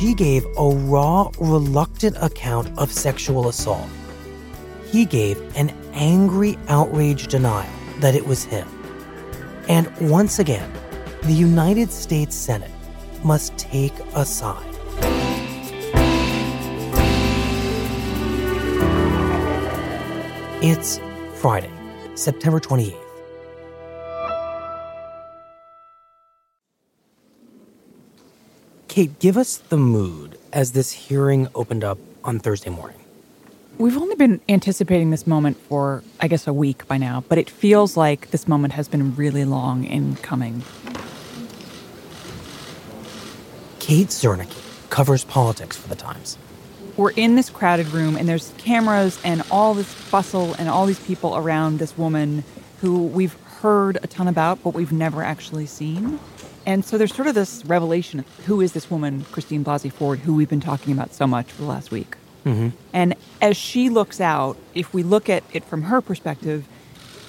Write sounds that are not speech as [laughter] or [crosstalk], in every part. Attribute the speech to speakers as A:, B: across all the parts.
A: She gave a raw, reluctant account of sexual assault. He gave an angry, outraged denial that it was him. And once again, the United States Senate must take a side. It's Friday, September 28th. Kate, give us the mood as this hearing opened up on Thursday morning.
B: We've only been anticipating this moment for, I guess, a week by now, but it feels like this moment has been really long in coming.
A: Kate Zernike covers politics for the Times.
B: We're in this crowded room, and there's cameras and all this bustle and all these people around this woman who we've heard a ton about, but we've never actually seen. And so there's sort of this revelation of who is this woman, Christine Blasey Ford, who we've been talking about so much for the last week.
A: Mm-hmm.
B: And as she looks out, if we look at it from her perspective,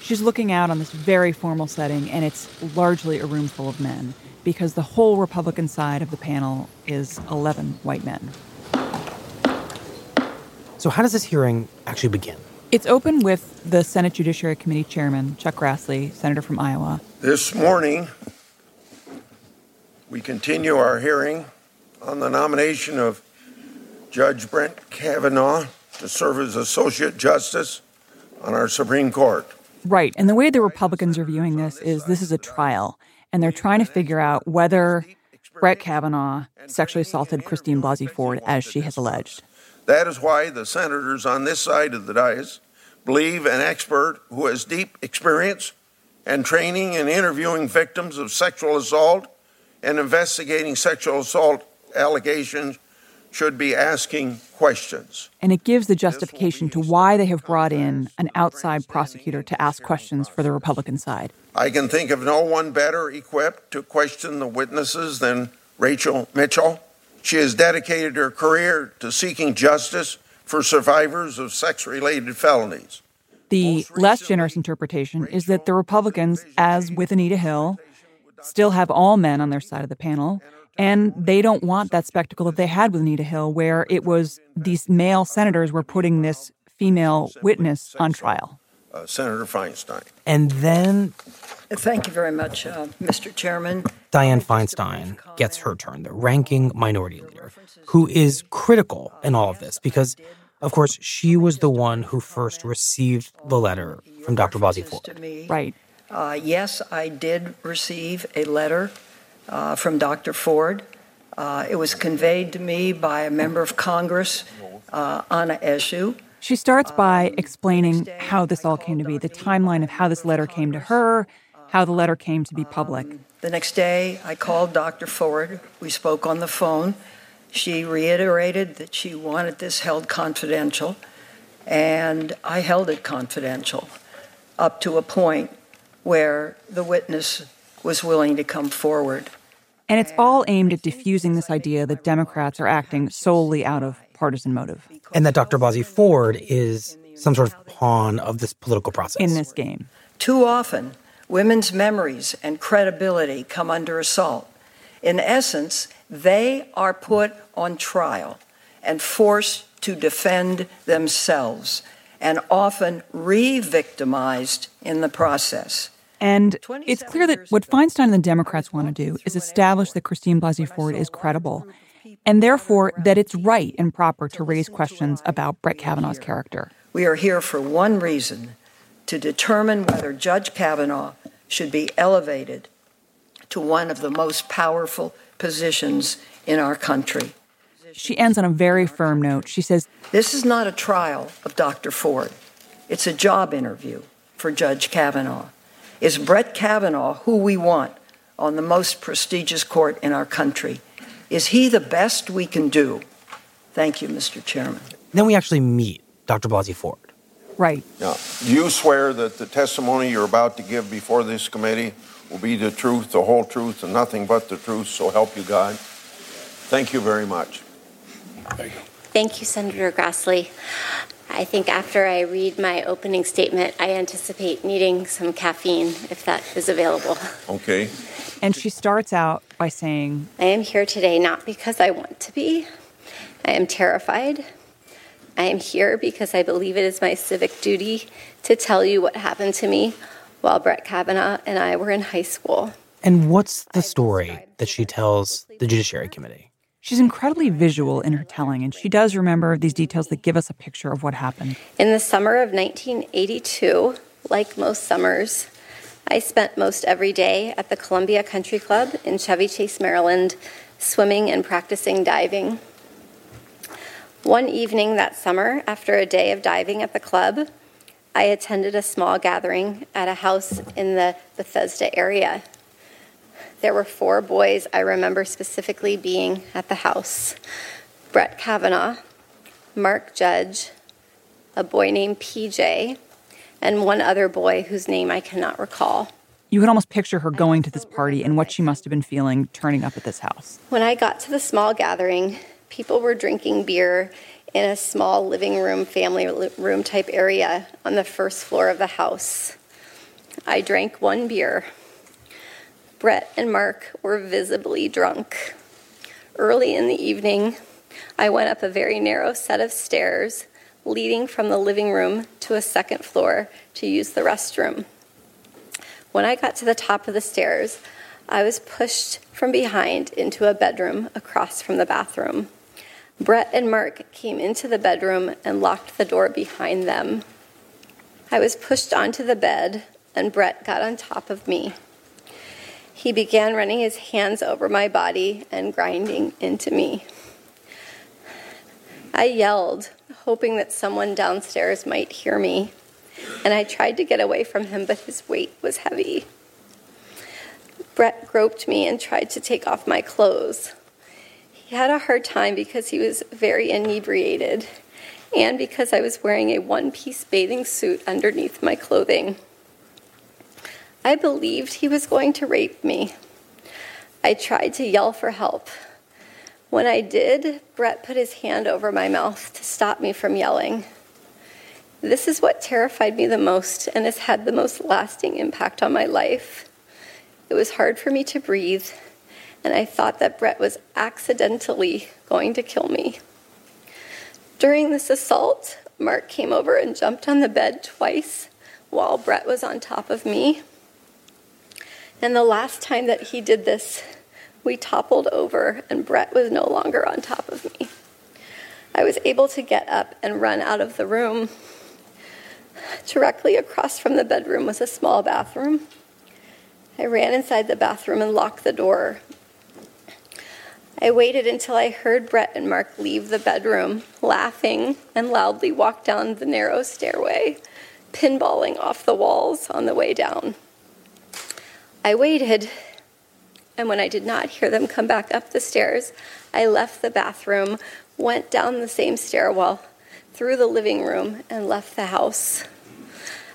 B: she's looking out on this very formal setting, and it's largely a room full of men because the whole Republican side of the panel is 11 white men.
A: So, how does this hearing actually begin?
B: It's open with the Senate Judiciary Committee Chairman, Chuck Grassley, Senator from Iowa.
C: This morning, we continue our hearing on the nomination of Judge Brett Kavanaugh to serve as Associate Justice on our Supreme Court.
B: Right. And the way the Republicans are viewing this is this is a trial, and they're trying to figure out whether Brett Kavanaugh sexually assaulted Christine Blasey Ford as she has alleged.
C: That is why the senators on this side of the dais believe an expert who has deep experience and training in interviewing victims of sexual assault and investigating sexual assault allegations should be asking questions.
B: And it gives the justification to why they have brought in an outside prosecutor to ask questions for the Republican side.
C: I can think of no one better equipped to question the witnesses than Rachel Mitchell. She has dedicated her career to seeking justice for survivors of sex related felonies.
B: The less generous interpretation is that the Republicans, as with Anita Hill, still have all men on their side of the panel. And they don't want that spectacle that they had with Anita Hill, where it was these male senators were putting this female witness on trial.
C: Uh, Senator Feinstein.
A: And then
D: Thank you very much, uh, Mr. Chairman.
A: Dianne Feinstein gets her turn, the ranking minority leader, who is critical in all of this because, of course, she was the one who first received the letter from Dr. Blasey Ford.
B: Right.
D: Uh, yes, I did receive a letter uh, from Dr. Ford. Uh, it was conveyed to me by a member of Congress, uh, Anna Eshoo.
B: She starts by explaining how this all came to be, the timeline of how this letter came to her, how the letter came to be public.
D: The next day, I called Dr. Ford. We spoke on the phone. She reiterated that she wanted this held confidential, and I held it confidential up to a point where the witness was willing to come forward.
B: And it's all aimed at diffusing this idea that Democrats are acting solely out of partisan motive.
A: And that Dr. Blasey Ford is some sort of pawn of this political process.
B: In this game.
D: Too often, women's memories and credibility come under assault. In essence, they are put on trial and forced to defend themselves. And often re victimized in the process.
B: And it's clear that what Feinstein and the Democrats want to do is establish that Christine Blasey Ford is credible, and therefore that it's right and proper to raise questions about Brett Kavanaugh's character.
D: We are here for one reason to determine whether Judge Kavanaugh should be elevated to one of the most powerful positions in our country.
B: She ends on a very firm note. She says,
D: This is not a trial of Dr. Ford, it's a job interview for Judge Kavanaugh. Is Brett Kavanaugh who we want on the most prestigious court in our country? Is he the best we can do? Thank you, Mr. Chairman.
A: Then we actually meet Dr. Blasey Ford.
B: Right.
C: Now, do you swear that the testimony you're about to give before this committee will be the truth, the whole truth, and nothing but the truth, so help you God? Thank you very much.
E: Thank you, Senator Grassley. I think after I read my opening statement, I anticipate needing some caffeine if that is available.
C: Okay.
B: And she starts out by saying,
E: I am here today not because I want to be, I am terrified. I am here because I believe it is my civic duty to tell you what happened to me while Brett Kavanaugh and I were in high school.
A: And what's the story that she tells the Judiciary Committee?
B: She's incredibly visual in her telling, and she does remember these details that give us a picture of what happened.
E: In the summer of 1982, like most summers, I spent most every day at the Columbia Country Club in Chevy Chase, Maryland, swimming and practicing diving. One evening that summer, after a day of diving at the club, I attended a small gathering at a house in the Bethesda area. There were four boys I remember specifically being at the house Brett Kavanaugh, Mark Judge, a boy named PJ, and one other boy whose name I cannot recall.
B: You can almost picture her going to this party and what she must have been feeling turning up at this house.
E: When I got to the small gathering, people were drinking beer in a small living room, family room type area on the first floor of the house. I drank one beer. Brett and Mark were visibly drunk. Early in the evening, I went up a very narrow set of stairs leading from the living room to a second floor to use the restroom. When I got to the top of the stairs, I was pushed from behind into a bedroom across from the bathroom. Brett and Mark came into the bedroom and locked the door behind them. I was pushed onto the bed, and Brett got on top of me. He began running his hands over my body and grinding into me. I yelled, hoping that someone downstairs might hear me, and I tried to get away from him, but his weight was heavy. Brett groped me and tried to take off my clothes. He had a hard time because he was very inebriated and because I was wearing a one piece bathing suit underneath my clothing. I believed he was going to rape me. I tried to yell for help. When I did, Brett put his hand over my mouth to stop me from yelling. This is what terrified me the most and has had the most lasting impact on my life. It was hard for me to breathe, and I thought that Brett was accidentally going to kill me. During this assault, Mark came over and jumped on the bed twice while Brett was on top of me. And the last time that he did this, we toppled over, and Brett was no longer on top of me. I was able to get up and run out of the room. Directly across from the bedroom was a small bathroom. I ran inside the bathroom and locked the door. I waited until I heard Brett and Mark leave the bedroom, laughing, and loudly walk down the narrow stairway, pinballing off the walls on the way down. I waited, and when I did not hear them come back up the stairs, I left the bathroom, went down the same stairwell, through the living room, and left the house.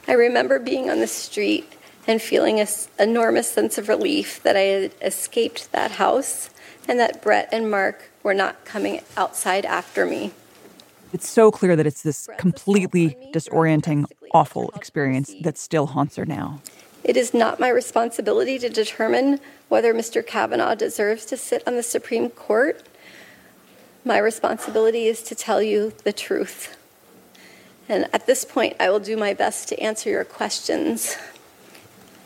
E: I remember being on the street and feeling an enormous sense of relief that I had escaped that house and that Brett and Mark were not coming outside after me.
B: It's so clear that it's this completely disorienting, awful experience that still haunts her now.
E: It is not my responsibility to determine whether Mr. Kavanaugh deserves to sit on the Supreme Court. My responsibility is to tell you the truth. And at this point, I will do my best to answer your questions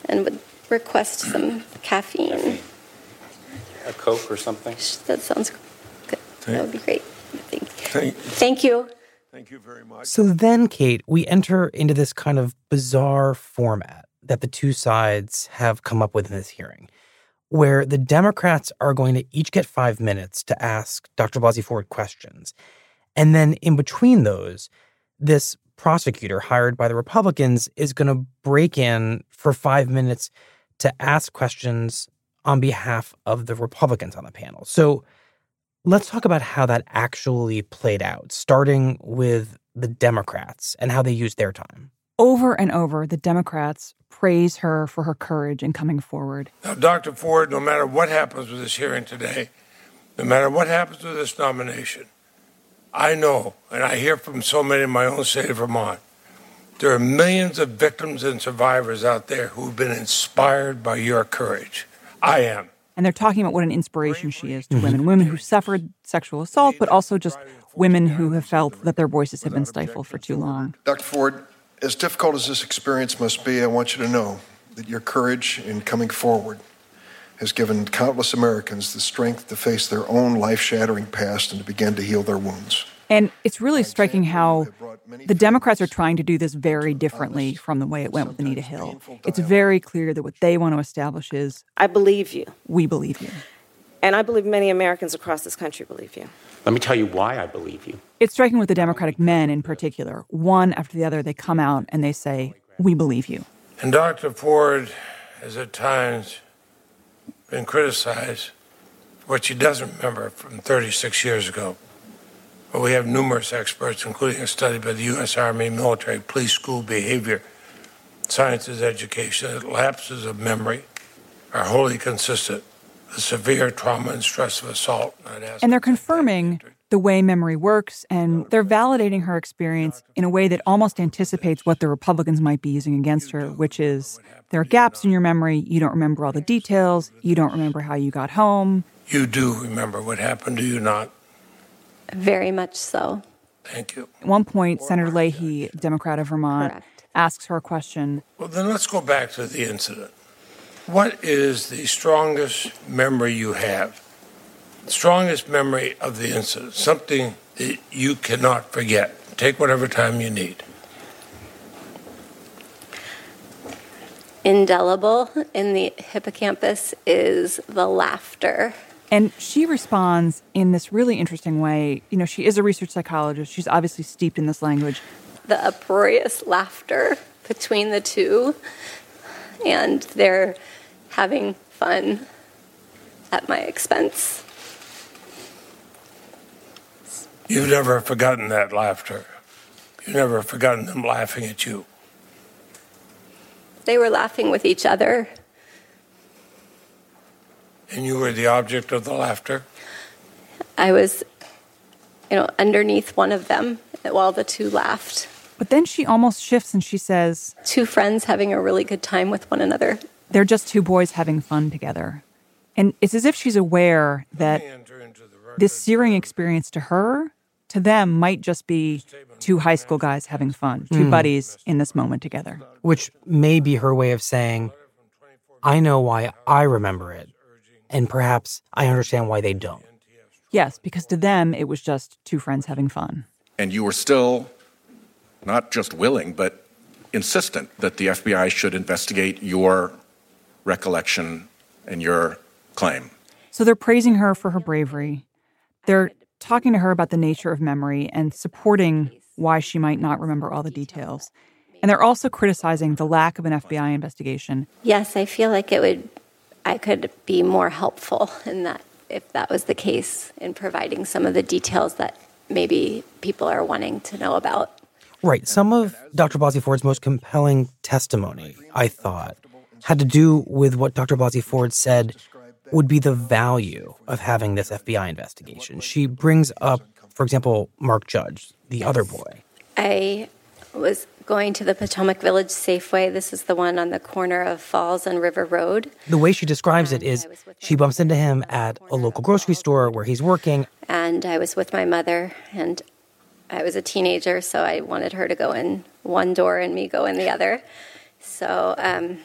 E: and would request some caffeine.
F: A Coke or something?
E: That sounds good. That would be great. Thank,
C: Thank,
E: thank you.
C: thank you very much.
A: So then, Kate, we enter into this kind of bizarre format that the two sides have come up with in this hearing, where the Democrats are going to each get five minutes to ask Dr. Blasey Ford questions. And then in between those, this prosecutor hired by the Republicans is going to break in for five minutes to ask questions on behalf of the Republicans on the panel. So let's talk about how that actually played out, starting with the Democrats and how they used their time.
B: Over and over, the Democrats praise her for her courage in coming forward.
G: Now, Dr. Ford, no matter what happens with this hearing today, no matter what happens with this nomination, I know, and I hear from so many in my own state of Vermont, there are millions of victims and survivors out there who've been inspired by your courage. I am.
B: And they're talking about what an inspiration she is to mm-hmm. women, women who suffered sexual assault, but also just women who have felt that their voices have been stifled for too long.
H: Dr. Ford, as difficult as this experience must be, I want you to know that your courage in coming forward has given countless Americans the strength to face their own life shattering past and to begin to heal their wounds.
B: And it's really striking how the Democrats are trying to do this very differently from the way it went with Anita Hill. It's very clear that what they want to establish is
I: I believe you.
B: we believe you.
I: And I believe many Americans across this country believe you.
F: Let me tell you why I believe you.
B: It's striking with the Democratic men in particular. One after the other, they come out and they say, We believe you.
G: And Dr. Ford has at times been criticized for what she doesn't remember from 36 years ago. But we have numerous experts, including a study by the U.S. Army Military Police School Behavior Sciences Education, that lapses of memory are wholly consistent with severe trauma and stress of assault.
B: And they're
G: that that be
B: confirming. The way memory works, and they're validating her experience in a way that almost anticipates what the Republicans might be using against her, which is there are gaps in your memory. You don't remember all the details. You don't remember how you got home.
G: You do remember what happened, do you not?
E: Very much so.
G: Thank you.
B: At one point, Senator Leahy, Democrat of Vermont,
E: Correct.
B: asks her a question.
G: Well, then let's go back to the incident. What is the strongest memory you have? Strongest memory of the incident, something that you cannot forget. Take whatever time you need.
E: Indelible in the hippocampus is the laughter.
B: And she responds in this really interesting way. You know, she is a research psychologist. She's obviously steeped in this language.
E: the uproarious laughter between the two, and they're having fun at my expense.
G: You've never forgotten that laughter. You've never forgotten them laughing at you.
E: They were laughing with each other.
G: And you were the object of the laughter.
E: I was, you know, underneath one of them while the two laughed.
B: But then she almost shifts and she says,
E: Two friends having a really good time with one another.
B: they're just two boys having fun together. And it's as if she's aware that
G: Enter into the record.
B: this searing experience to her, to them, might just be two high school guys having fun, two hmm. buddies in this moment together.
A: which may be her way of saying, I know why I remember it, and perhaps I understand why they don't.
B: Yes, because to them, it was just two friends having fun.
J: and you were still not just willing, but insistent that the FBI should investigate your recollection and your claim.
B: So they're praising her for her bravery. They're talking to her about the nature of memory and supporting why she might not remember all the details. And they're also criticizing the lack of an FBI investigation.
E: Yes, I feel like it would, I could be more helpful in that if that was the case in providing some of the details that maybe people are wanting to know about.
A: Right. Some of Dr. Blasey Ford's most compelling testimony, I thought, had to do with what Dr. Blasey Ford said would be the value of having this FBI investigation. She brings up, for example, Mark Judge, the other boy.
E: I was going to the Potomac Village Safeway. This is the one on the corner of Falls and River Road.
A: The way she describes it is she bumps into him at a local grocery store where he's working,
E: And I was with my mother, and I was a teenager, so I wanted her to go in one door and me go in the other. So um,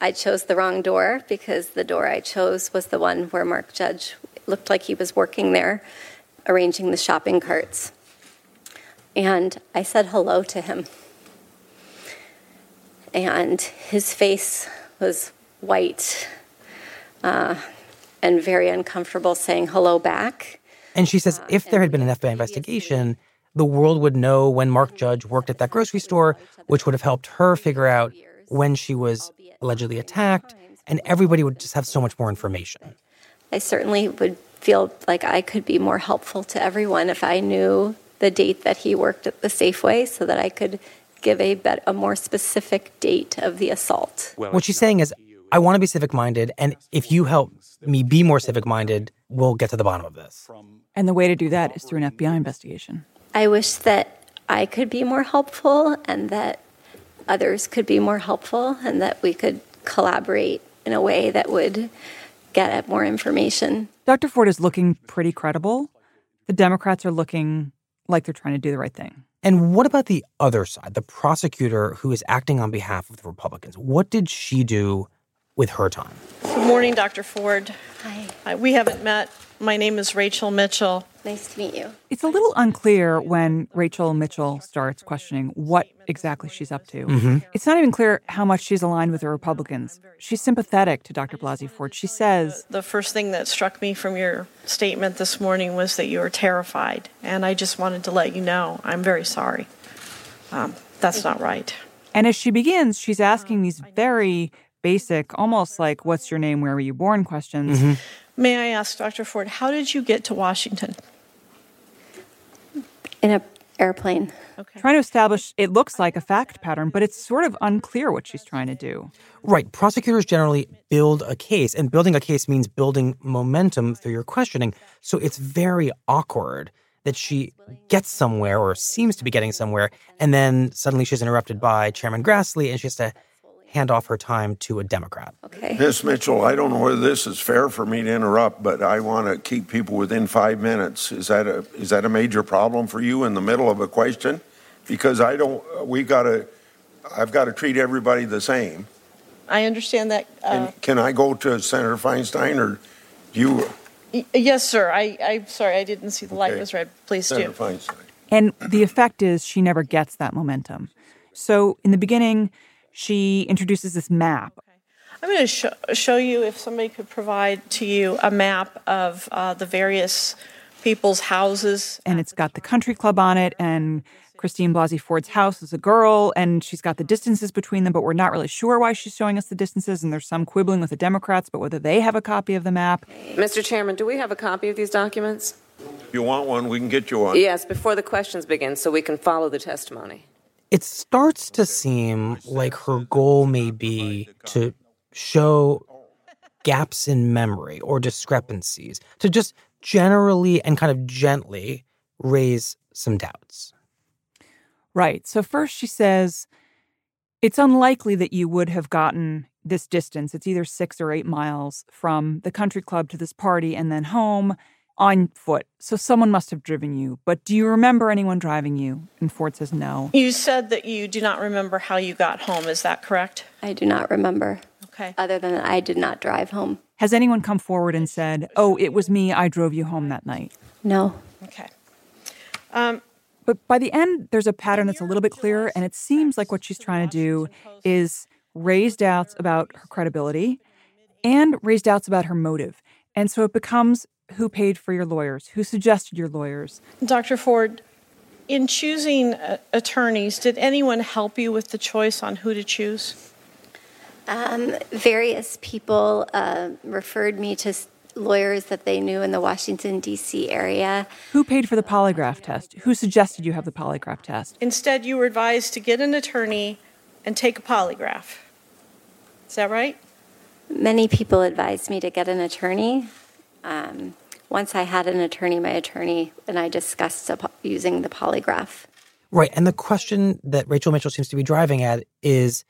E: I chose the wrong door because the door I chose was the one where Mark Judge looked like he was working there, arranging the shopping carts. And I said hello to him. And his face was white uh, and very uncomfortable saying hello back.
A: And she says if there had been an FBI investigation, the world would know when Mark Judge worked at that grocery store, which would have helped her figure out when she was allegedly attacked, and everybody would just have so much more information.
E: I certainly would feel like I could be more helpful to everyone if I knew the date that he worked at the Safeway so that I could give a, bet- a more specific date of the assault.
A: What she's saying is, I want to be civic minded, and if you help me be more civic minded, we'll get to the bottom of this.
B: And the way to do that is through an FBI investigation.
E: I wish that I could be more helpful and that others could be more helpful and that we could collaborate in a way that would get at more information.
B: Dr. Ford is looking pretty credible. The Democrats are looking like they're trying to do the right thing.
A: And what about the other side, the prosecutor who is acting on behalf of the Republicans? What did she do with her time?
K: Good morning, Dr. Ford.
E: Hi.
K: Uh, we haven't met. My name is Rachel Mitchell.
E: Nice to meet you.
B: It's a little unclear when Rachel Mitchell starts questioning what exactly she's up to.
A: Mm-hmm.
B: It's not even clear how much she's aligned with the Republicans. She's sympathetic to Dr. Blasey Ford. She says,
K: The first thing that struck me from your statement this morning was that you were terrified. And I just wanted to let you know I'm very sorry. Um, that's not right.
B: and as she begins, she's asking these very basic, almost like, what's your name, where were you born questions.
A: Mm-hmm.
K: May I ask, Dr. Ford, how did you get to Washington?
E: In an airplane.
B: Trying to establish, it looks like a fact pattern, but it's sort of unclear what she's trying to do.
A: Right. Prosecutors generally build a case, and building a case means building momentum through your questioning. So it's very awkward that she gets somewhere or seems to be getting somewhere, and then suddenly she's interrupted by Chairman Grassley, and she has to hand off her time to a Democrat.
E: Okay.
C: Miss Mitchell, I don't know whether this is fair for me to interrupt, but I want to keep people within five minutes. Is that a is that a major problem for you in the middle of a question? Because I don't. We got to. I've got to treat everybody the same.
K: I understand that. Uh,
C: And can I go to Senator Feinstein or you?
K: y- yes, sir. I, I'm sorry, I didn't see the light was red. Please
C: Senator
K: do.
C: Feinstein.
B: And the effect is she never gets that momentum. So in the beginning, she introduces this map.
K: I'm going to show, show you if somebody could provide to you a map of uh, the various people's houses.
B: and it's got the country club on it and Christine Blasey Ford's house is a girl and she's got the distances between them, but we're not really sure why she's showing us the distances. And there's some quibbling with the Democrats, but whether they have a copy of the map.
I: Mr. Chairman, do we have a copy of these documents?
C: If you want one, we can get you one.
I: Yes, before the questions begin, so we can follow the testimony.
A: It starts to seem like her goal may be to show [laughs] gaps in memory or discrepancies, to just generally and kind of gently raise some doubts.
B: Right. So first she says, it's unlikely that you would have gotten this distance. It's either six or eight miles from the country club to this party and then home on foot. So someone must have driven you. But do you remember anyone driving you? And Ford says no.
K: You said that you do not remember how you got home. Is that correct?
E: I do not remember.
K: Okay.
E: Other than that, I did not drive home.
B: Has anyone come forward and said, oh, it was me, I drove you home that night?
E: No.
K: Okay. Um,
B: But by the end, there's a pattern that's a little bit clearer, and it seems like what she's trying to do is raise doubts about her credibility and raise doubts about her motive. And so it becomes who paid for your lawyers, who suggested your lawyers.
K: Dr. Ford, in choosing uh, attorneys, did anyone help you with the choice on who to choose?
E: Um, various people uh, referred me to lawyers that they knew in the Washington, D.C. area.
B: Who paid for the polygraph test? Who suggested you have the polygraph test?
K: Instead, you were advised to get an attorney and take a polygraph. Is that right?
E: Many people advised me to get an attorney. Um, once I had an attorney, my attorney and I discussed the po- using the polygraph.
A: Right. And the question that Rachel Mitchell seems to be driving at is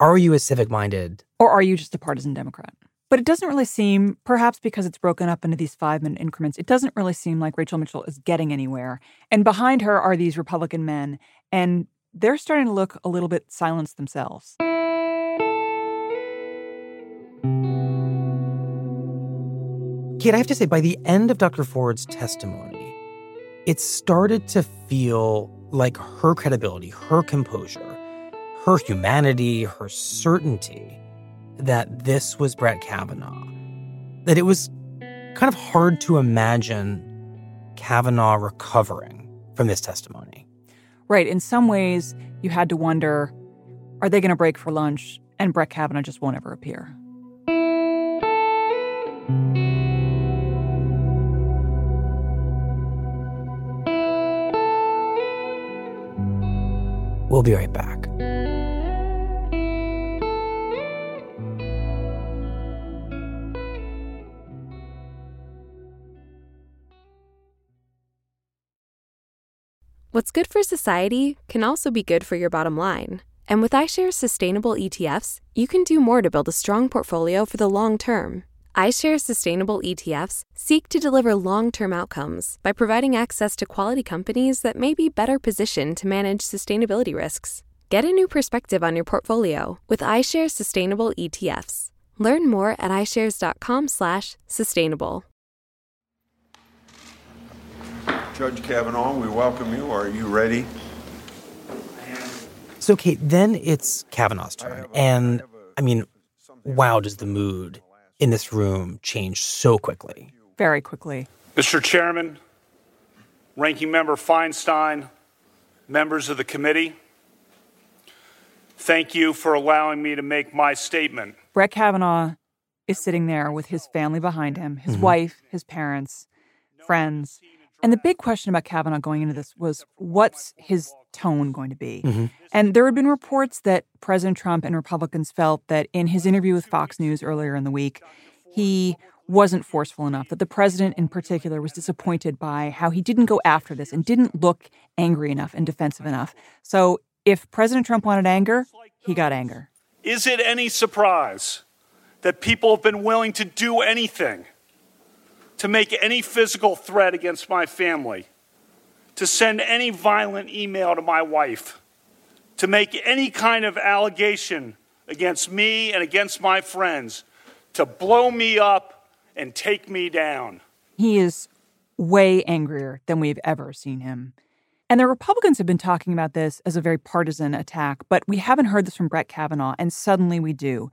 A: Are you a civic minded?
B: Or are you just a partisan Democrat? But it doesn't really seem, perhaps because it's broken up into these five minute increments, it doesn't really seem like Rachel Mitchell is getting anywhere. And behind her are these Republican men, and they're starting to look a little bit silenced themselves.
A: Kate, I have to say, by the end of Dr. Ford's testimony, it started to feel like her credibility, her composure, her humanity, her certainty that this was Brett Kavanaugh, that it was kind of hard to imagine Kavanaugh recovering from this testimony.
B: Right. In some ways, you had to wonder are they going to break for lunch and Brett Kavanaugh just won't ever appear?
A: We'll be right back.
L: What's good for society can also be good for your bottom line. And with iShares sustainable ETFs, you can do more to build a strong portfolio for the long term. iShares sustainable ETFs seek to deliver long term outcomes by providing access to quality companies that may be better positioned to manage sustainability risks. Get a new perspective on your portfolio with iShares sustainable ETFs. Learn more at iShares.com/sustainable.
C: Judge Kavanaugh, we welcome you. Are you ready?
A: So, Kate, then it's Kavanaugh's turn. And I mean, wow, does the mood in this room change so quickly?
B: Very quickly.
M: Mr. Chairman, Ranking Member Feinstein, members of the committee, thank you for allowing me to make my statement.
B: Brett Kavanaugh is sitting there with his family behind him his
A: Mhm.
B: wife, his parents, friends. And the big question about Kavanaugh going into this was what's his tone going to be?
A: Mhm.
B: And there had been reports that President Trump and Republicans felt that in his interview with Fox News earlier in the week, he wasn't forceful enough, that the president in particular was disappointed by how he didn't go after this and didn't look angry enough and defensive enough. So if President Trump wanted anger, he got anger.
M: Is it any surprise that people have been willing to do anything to make any physical threat against my family, to send any violent email to my wife, to make any kind of allegation against me and against my friends, to blow me up and take me down?
B: He is way angrier than we've ever seen him. And the Republicans have been talking about this as a very partisan attack, but we haven't heard this from Brett Kavanaugh, and suddenly we do.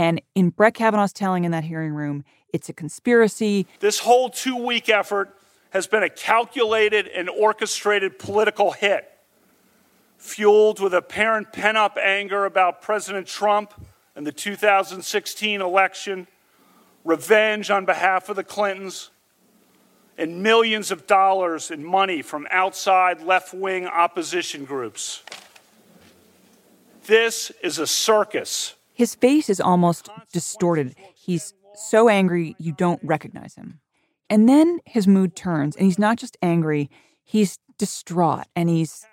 B: And in Brett Kavanaugh's telling in that hearing room, it's a conspiracy.
M: This whole two week effort has been a calculated and orchestrated political hit, fueled with apparent pent up anger about President Trump and the 2016 election, revenge on behalf of the Clintons, and millions of dollars in money from outside left wing opposition groups. This is a circus.
B: His face is almost distorted. He's so angry you don't recognize him. And then his mood turns, and he's not just angry, he's distraught and he's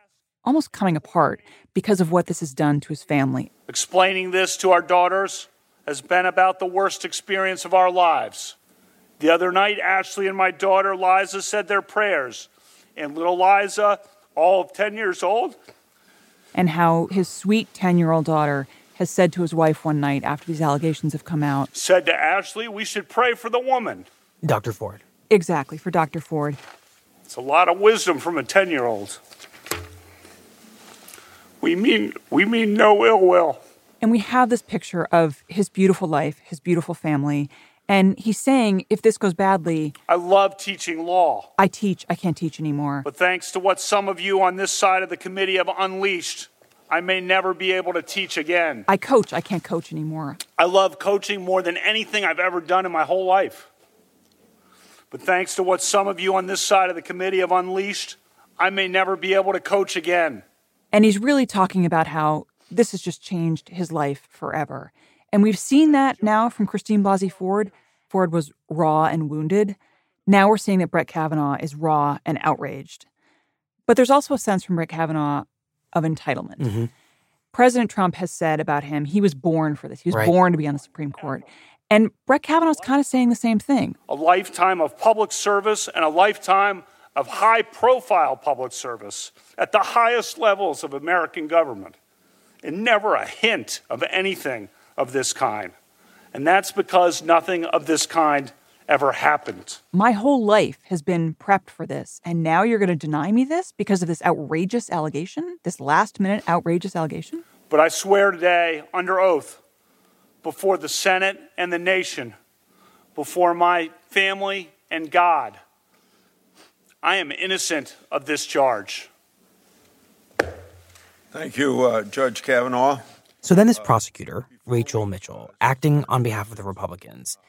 B: almost coming apart because of what this has done to his family.
M: Explaining this to our daughters has been about the worst experience of our lives. The other night, Ashley and my daughter Liza said their prayers, and little Liza, all of 10 years old,
B: And how his sweet 10 year old daughter has said to his wife one night after these allegations have come out
M: said to Ashley, We should pray for the woman.
A: Dr. Ford.
B: Exactly, for Dr. Ford.
M: It's a lot of wisdom from a 10 year old. We mean, we mean no ill will.
B: And we have this picture of his beautiful life, his beautiful family. And he's saying, if this goes badly,
M: I love teaching law,
B: I teach, I can't teach anymore.
M: but thanks to what some of you on this side of the committee have unleashed, I may never be able to teach again.
B: I coach, I can't coach anymore.
M: I love coaching more than anything I've ever done in my whole life. But thanks to what some of you on this side of the committee have unleashed, I may never be able to coach again.
B: And he's really talking about how this has just changed his life forever. And we've seen that now from Christine Blasey Ford. Ford was raw and wounded. Now we're seeing that Brett Kavanaugh is raw and outraged. But there's also a sense from Brett Kavanaugh of entitlement.
A: Mhm.
B: President Trump has said about him, he was born for this. He was
A: Right.
B: born to be on the Supreme Court. And Brett Kavanaugh's kind of saying the same thing.
M: A lifetime of public service and a lifetime of high profile public service at the highest levels of American government. And never a hint of anything of this kind. And that's because nothing of this kind ever happened.
B: My whole life has been prepped for this, and now you're going to deny me this because of this outrageous allegation, this last minute outrageous allegation?
M: But I swear today, under oath, before the Senate and the nation, before my family and God, I am innocent of this charge.
C: Thank you, uh, Judge Kavanaugh.
A: So then this prosecutor, Rachel Mitchell, acting on behalf of the Republicans,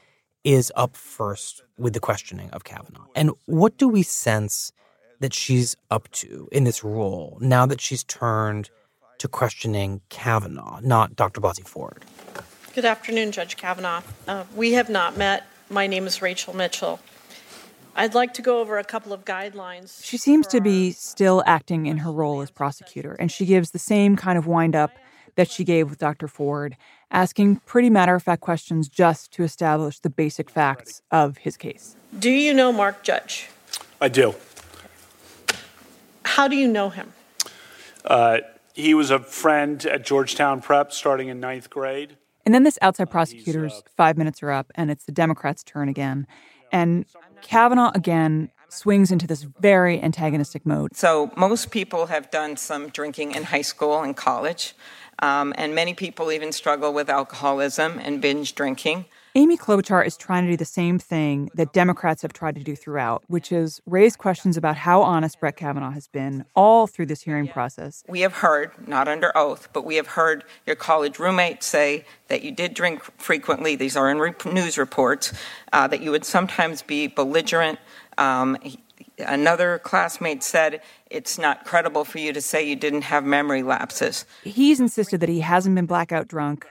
A: is up first with the questioning of Kavanaugh. And what do we sense that she's up to in this role now that she's turned to questioning Kavanaugh, not Dr. Blasey Ford?
K: Good afternoon, Judge Kavanaugh. Uh, we have not met. My name is Rachel Mitchell. I'd like to go over a couple of guidelines.
B: She seems to be still acting in her role as prosecutor, and she gives the same kind of wind up that she gave with Dr. Ford, asking pretty matter of fact questions just to establish the basic facts of his case.
K: Do you know Mark Judge?
M: I do.
K: How do you know him?
M: Uh, he was a friend at Georgetown Prep starting in ninth grade.
B: And then this outside prosecutor's five minutes are up, and it's the Democrats' turn again. And Kavanaugh again swings into this very antagonistic mode.
N: So, most people have done some drinking in high school and college, um, and many people even struggle with alcoholism and binge drinking.
B: Amy Klobuchar is trying to do the same thing that Democrats have tried to do throughout, which is raise questions about how honest Brett Kavanaugh has been all through this hearing process.
N: We have heard, not under oath, but we have heard your college roommate say that you did drink frequently. These are in re- news reports, uh, that you would sometimes be belligerent. Um, another classmate said it's not credible for you to say you didn't have memory lapses.
B: He's insisted that he hasn't been blackout drunk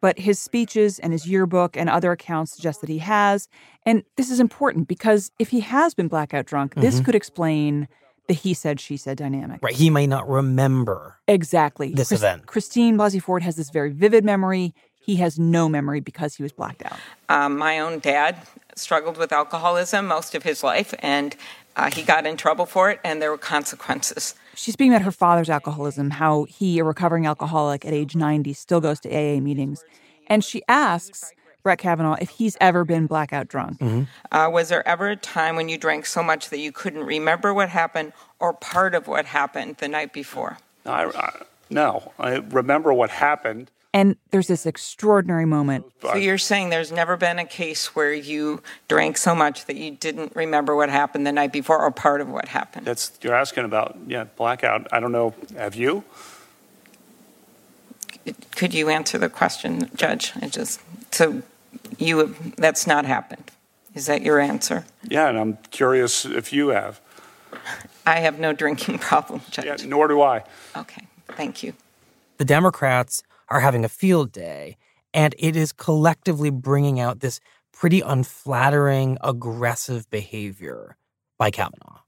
B: but his speeches and his yearbook and other accounts suggest that he has. And this is important because if he has been blackout drunk, mm-hmm. this could explain the he said, she said dynamic.
A: Right. He may not remember
B: exactly
A: this Chris- event.
B: Christine Blasey Ford has this very vivid memory. He has no memory because he was blacked out.
N: Um, my own dad struggled with alcoholism most of his life, and uh, he got in trouble for it, and there were consequences.
B: She's speaking about her father's alcoholism, how he, a recovering alcoholic at age 90, still goes to AA meetings. And she asks Brett Kavanaugh if he's ever been blackout drunk.
N: Mm-hmm. Uh, was there ever a time when you drank so much that you couldn't remember what happened or part of what happened the night before?
M: I, I, no, I remember what happened.
B: And there's this extraordinary moment.
N: So you're saying there's never been a case where you drank so much that you didn't remember what happened the night before or part of what happened?
M: That's you're asking about yeah, blackout. I don't know. Have you?
N: Could you answer the question, Judge? I just so you that's not happened. Is that your answer?
M: Yeah, and I'm curious if you have.
N: I have no drinking [laughs] problem, Judge.
M: Yeah, nor do I.
N: Okay, thank you.
A: The Democrats are having a field day, and it is collectively bringing out this pretty unflattering, aggressive behavior by Kavanaugh.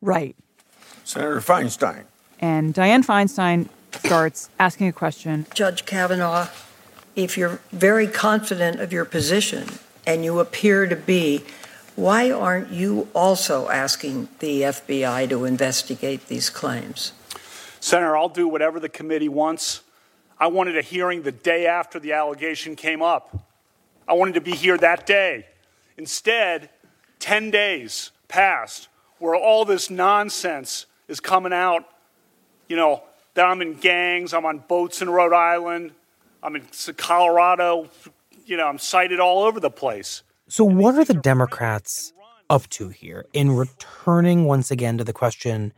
B: Right.
C: Senator Feinstein.
B: And Dianne Feinstein starts asking a question.
D: Judge Kavanaugh, if you're very confident of your position, and you appear to be, why aren't you also asking the FBI to investigate these claims?
M: Senator, I'll do whatever the committee wants. I wanted a hearing the day after the allegation came up. I wanted to be here that day. Instead, 10 days passed where all this nonsense is coming out. You know, that I'm in gangs, I'm on boats in Rhode Island, I'm in Colorado, you know, I'm cited all over the place.
A: So, what are the Democrats up to here in returning once again to the question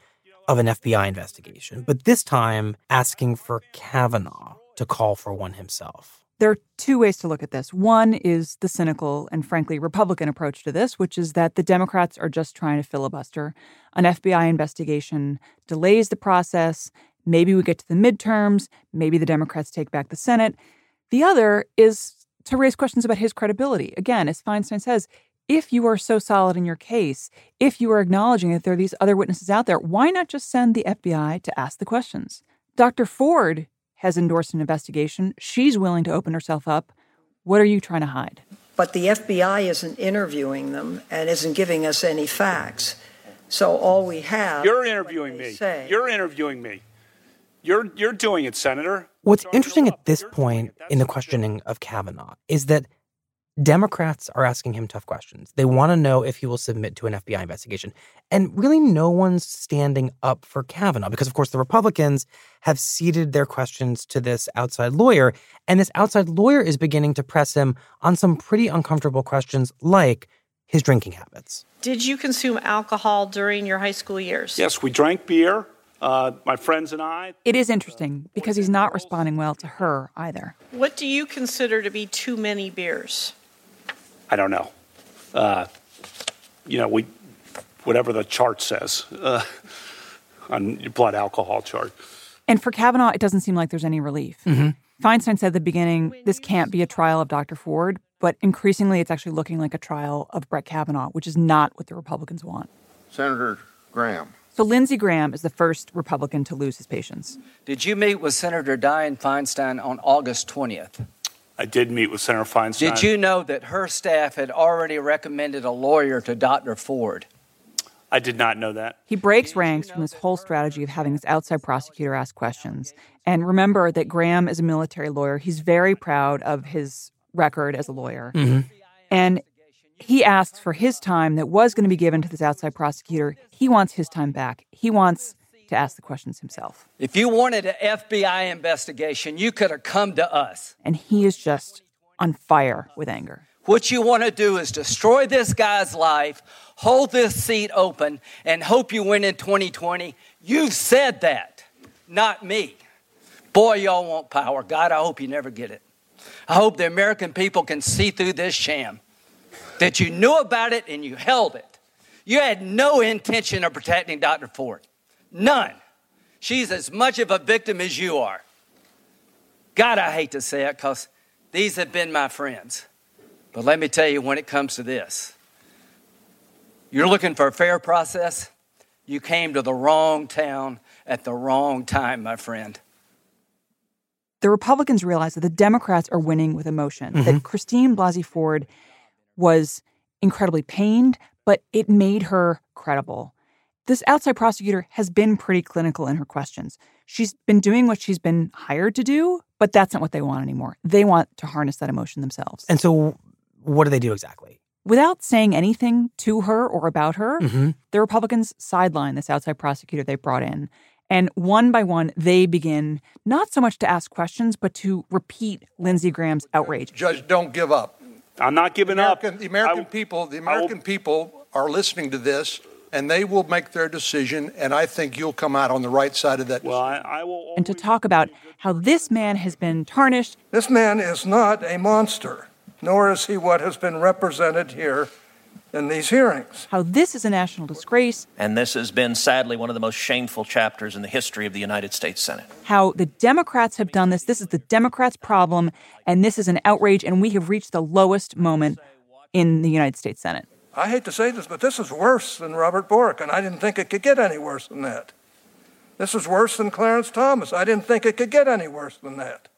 A: of an FBI investigation, but this time asking for Kavanaugh to call for one himself.
B: There are two ways to look at this. One is the cynical and frankly Republican approach to this, which is that the Democrats are just trying to filibuster. An FBI investigation delays the process. Maybe we get to the midterms. Maybe the Democrats take back the Senate. The other is to raise questions about his credibility. Again, as Feinstein says, if you are so solid in your case, if you are acknowledging that there are these other witnesses out there, why not just send the FBI to ask the questions? Dr. Ford has endorsed an investigation. She's willing to open herself up. What are you trying to hide?
D: But the FBI isn't interviewing them and isn't giving us any facts. So all we have.
M: You're interviewing me.
D: say.
M: You're interviewing me. You're you're doing it, Senator.
A: What's interesting at this point in the questioning of Kavanaugh is that Democrats are asking him tough questions. They want to know if he will submit to an FBI investigation. And really, no one's standing up for Kavanaugh because, of course, the Republicans have ceded their questions to this outside lawyer. And this outside lawyer is beginning to press him on some pretty uncomfortable questions like his drinking habits.
K: Did you consume alcohol during your high school years?
M: Yes, we drank beer. Uh, my friends and I.
B: It is interesting because he's not responding well to her either.
K: What do you consider to be too many beers?
M: I don't know. Uh, you know, we whatever the chart says uh, on your blood alcohol chart.
B: And for Kavanaugh, it doesn't seem like there's any relief.
A: Mm-hmm.
B: Feinstein said at the beginning, this can't be a trial of Dr. Ford, but increasingly it's actually looking like a trial of Brett Kavanaugh, which is not what the Republicans want.
C: Senator Graham.
B: So Lindsey Graham is the first Republican to lose his patience.
O: Did you meet with Senator Dianne Feinstein on August 20th?
M: I did meet with Senator Feinstein.
O: Did you know that her staff had already recommended a lawyer to Dr. Ford?
M: I did not know that.
B: He breaks ranks from this whole strategy of having this outside prosecutor ask questions. And remember that Graham is a military lawyer. He's very proud of his record as a lawyer.
A: Mhm.
B: And he asks for his time that was going to be given to this outside prosecutor. He wants his time back. He wants to ask the questions himself.
O: If you wanted an FBI investigation, you could have come to us.
B: And he is just on fire with anger.
O: What you want to do is destroy this guy's life, hold this seat open, and hope you win in 2020. You've said that, not me. Boy, y'all want power. God, I hope you never get it. I hope the American people can see through this sham that you knew about it and you held it. You had no intention of protecting Dr. Ford. None. She's as much of a victim as you are. God, I hate to say it because these have been my friends. But let me tell you, when it comes to this, you're looking for a fair process. You came to the wrong town at the wrong time, my friend.
B: The Republicans realize that the Democrats are winning with emotion,
A: Mhm.
B: that Christine Blasey Ford was incredibly pained, but it made her credible. This outside prosecutor has been pretty clinical in her questions. She's been doing what she's been hired to do, but that's not what they want anymore. They want to harness that emotion themselves.
A: And so, what do they do exactly?
B: Without saying anything to her or about her,
A: Mhm.
B: the Republicans sideline this outside prosecutor they brought in. And one by one, they begin not so much to ask questions, but to repeat Lindsey Graham's outrage.
H: Judge, don't give up.
M: I'm not giving
H: American,
M: up.
H: The American people, the American people are listening to this, and they will make their decision. And I think you'll come out on the right side of that.
M: Well, I, I will.
B: and to talk about how this man has been tarnished.
P: This man is not a monster, nor is he what has been represented here in these hearings.
B: How this is a national disgrace,
Q: And this has been sadly one of the most shameful chapters in the history of the United States Senate.
B: how the Democrats have done this. This is the Democrats' problem, and this is an outrage, and we have reached the lowest moment in the United States Senate.
P: I hate to say this, but this is worse than Robert Bork, and I didn't think it could get any worse than that. This is worse than Clarence Thomas. I didn't think it could get any worse than that.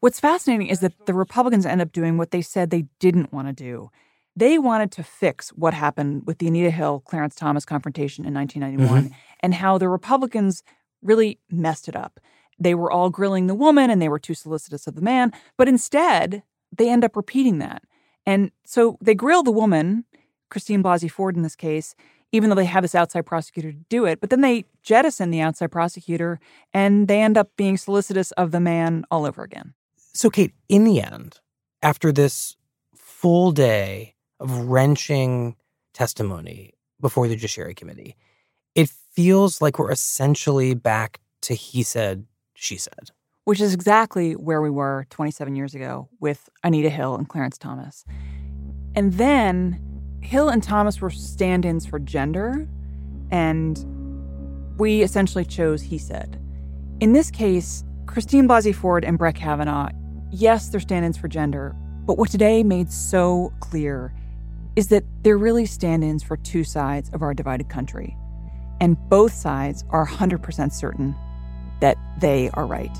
B: What's fascinating is that the Republicans end up doing what they said they didn't want to do. They wanted to fix what happened with the Anita Hill Clarence Thomas confrontation in 1991
A: Mhm.
B: and how the Republicans really messed it up. They were all grilling the woman and they were too solicitous of the man, but instead, they end up repeating that. And so they grill the woman, Christine Blasey Ford in this case, even though they have this outside prosecutor to do it, but then they jettison the outside prosecutor and they end up being solicitous of the man all over again.
A: So, Kate, in the end, after this full day of wrenching testimony before the Judiciary Committee, it feels like we're essentially back to he said, she said.
B: which is exactly where we were 27 years ago with Anita Hill and Clarence Thomas. And then Hill and Thomas were stand ins for gender, and we essentially chose he said. In this case, Christine Blasey Ford and Brett Kavanaugh, yes, they're stand ins for gender, but what today made so clear is that they're really stand ins for two sides of our divided country. And both sides are 100% certain that they are right.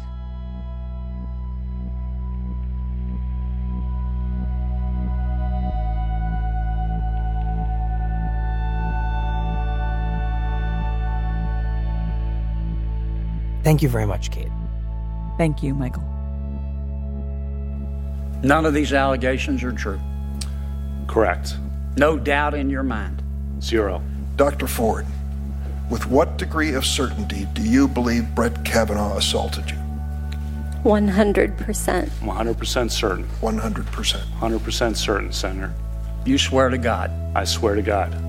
A: Thank you very much, Kate.
B: Thank you, Michael.
R: None of these allegations are true.
M: Correct.
R: No doubt in your mind.
M: Zero.
H: Dr. Ford, with what degree of certainty do you believe Brett Kavanaugh assaulted you?
E: 100%.
M: 100% certain.
H: 100%.
M: 100% certain, Senator.
R: You swear to God.
M: I swear to God.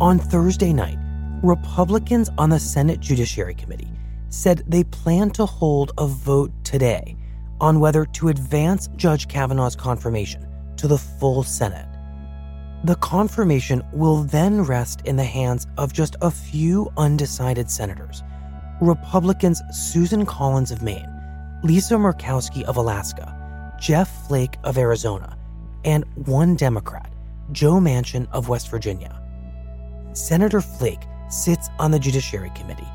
A: On Thursday night, Republicans on the Senate Judiciary Committee said they plan to hold a vote today on whether to advance Judge Kavanaugh's confirmation to the full Senate. The confirmation will then rest in the hands of just a few undecided senators Republicans Susan Collins of Maine, Lisa Murkowski of Alaska, Jeff Flake of Arizona, and one Democrat, Joe Manchin of West Virginia. Senator Flake sits on the Judiciary Committee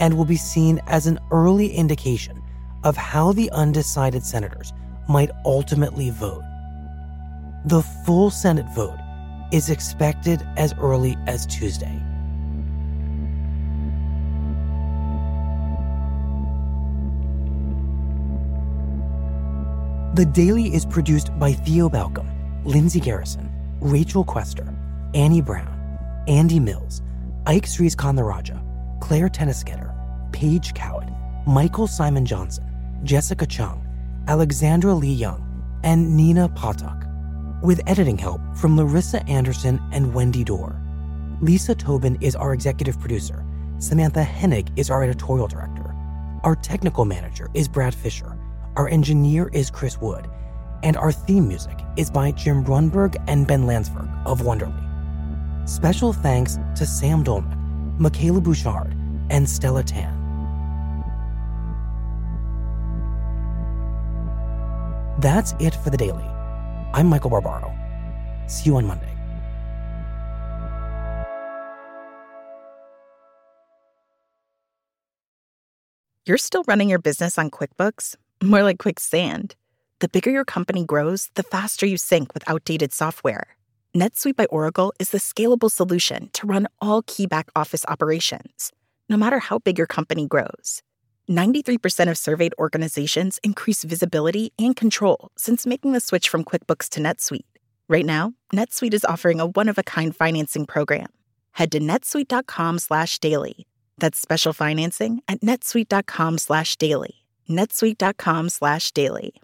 A: and will be seen as an early indication of how the undecided senators might ultimately vote. The full Senate vote is expected as early as Tuesday. The Daily is produced by Theo Balcomb, Lindsay Garrison, Rachel Quester, Annie Brown, Andy Mills, Ike Sries Kanlaraja, Clare Toeniskoetter, Paige Cowett, Michael Simon Johnson, Jessica Cheung, Alexandra Leigh Young, and Nina Patak, with editing help from Larissa Anderson and Wendy Dorr. Lisa Tobin is our executive producer. Samantha Henig is our editorial director. Our technical manager is Brad Fisher. Our engineer is Chris Wood. And our theme music is by Jim Brunberg and Ben Landsverk of Wonderly. Special thanks to Sam Dolnick, Michaela Bouchard, and Stella Tan. That's it for the daily. I'm Michael Barbaro. See you on Monday.
S: You're still running your business on QuickBooks? More like quicksand. The bigger your company grows, the faster you sink with outdated software. NetSuite by Oracle is the scalable solution to run all key back office operations, no matter how big your company grows. 93% of surveyed organizations increase visibility and control since making the switch from QuickBooks to NetSuite. Right now, NetSuite is offering a one-of-a-kind financing program. Head to netsuite.com/daily. That's special financing at netsuite.com/daily. netsuite.com/daily.